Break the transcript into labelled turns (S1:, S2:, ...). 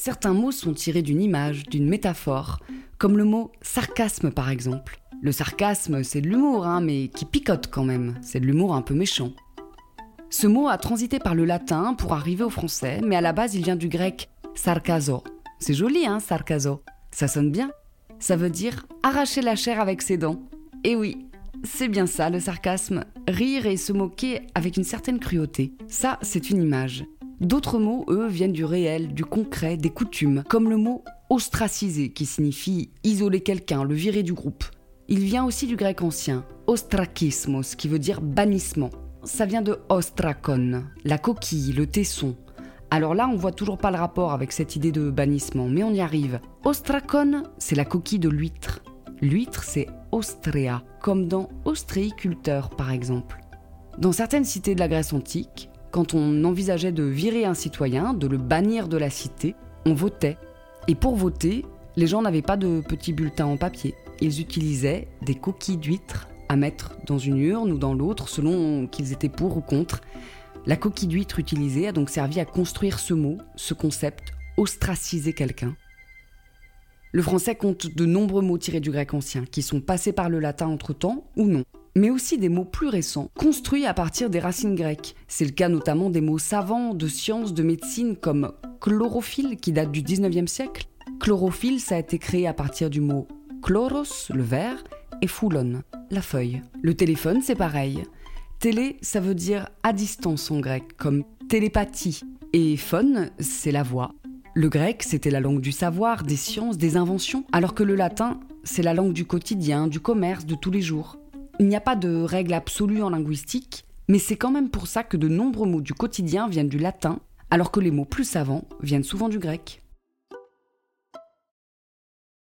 S1: Certains mots sont tirés d'une image, d'une métaphore, comme le mot sarcasme par exemple. Le sarcasme, c'est de l'humour, hein, mais qui picote quand même. C'est de l'humour un peu méchant. Ce mot a transité par le latin pour arriver au français, mais à la base il vient du grec sarkazo. C'est joli, hein, sarkazo. Ça sonne bien. Ça veut dire arracher la chair avec ses dents. Et oui, c'est bien ça le sarcasme. Rire et se moquer avec une certaine cruauté. Ça, c'est une image. D'autres mots, eux, viennent du réel, du concret, des coutumes, comme le mot ostraciser, qui signifie isoler quelqu'un, le virer du groupe. Il vient aussi du grec ancien, ostrakismos, qui veut dire bannissement. Ça vient de ostrakon, la coquille, le tesson. Alors là, on voit toujours pas le rapport avec cette idée de bannissement, mais on y arrive. Ostrakon, c'est la coquille de l'huître. L'huître, c'est ostrea, comme dans ostréiculteur par exemple. Dans certaines cités de la Grèce antique, quand on envisageait de virer un citoyen, de le bannir de la cité, on votait. Et pour voter, les gens n'avaient pas de petits bulletins en papier. Ils utilisaient des coquilles d'huîtres à mettre dans une urne ou dans l'autre selon qu'ils étaient pour ou contre. La coquille d'huître utilisée a donc servi à construire ce mot, ce concept, ostraciser quelqu'un. Le français compte de nombreux mots tirés du grec ancien, qui sont passés par le latin entre-temps ou non, mais aussi des mots plus récents, construits à partir des racines grecques. C'est le cas notamment des mots savants de sciences, de médecine, comme chlorophylle, qui date du 19e siècle. Chlorophylle, ça a été créé à partir du mot chloros, le verre, et foulon, la feuille. Le téléphone, c'est pareil. Télé, ça veut dire à distance en grec, comme télépathie. Et phone, c'est la voix. Le grec, c'était la langue du savoir, des sciences, des inventions, alors que le latin, c'est la langue du quotidien, du commerce, de tous les jours. Il n'y a pas de règle absolue en linguistique, mais c'est quand même pour ça que de nombreux mots du quotidien viennent du latin, alors que les mots plus savants viennent souvent du grec.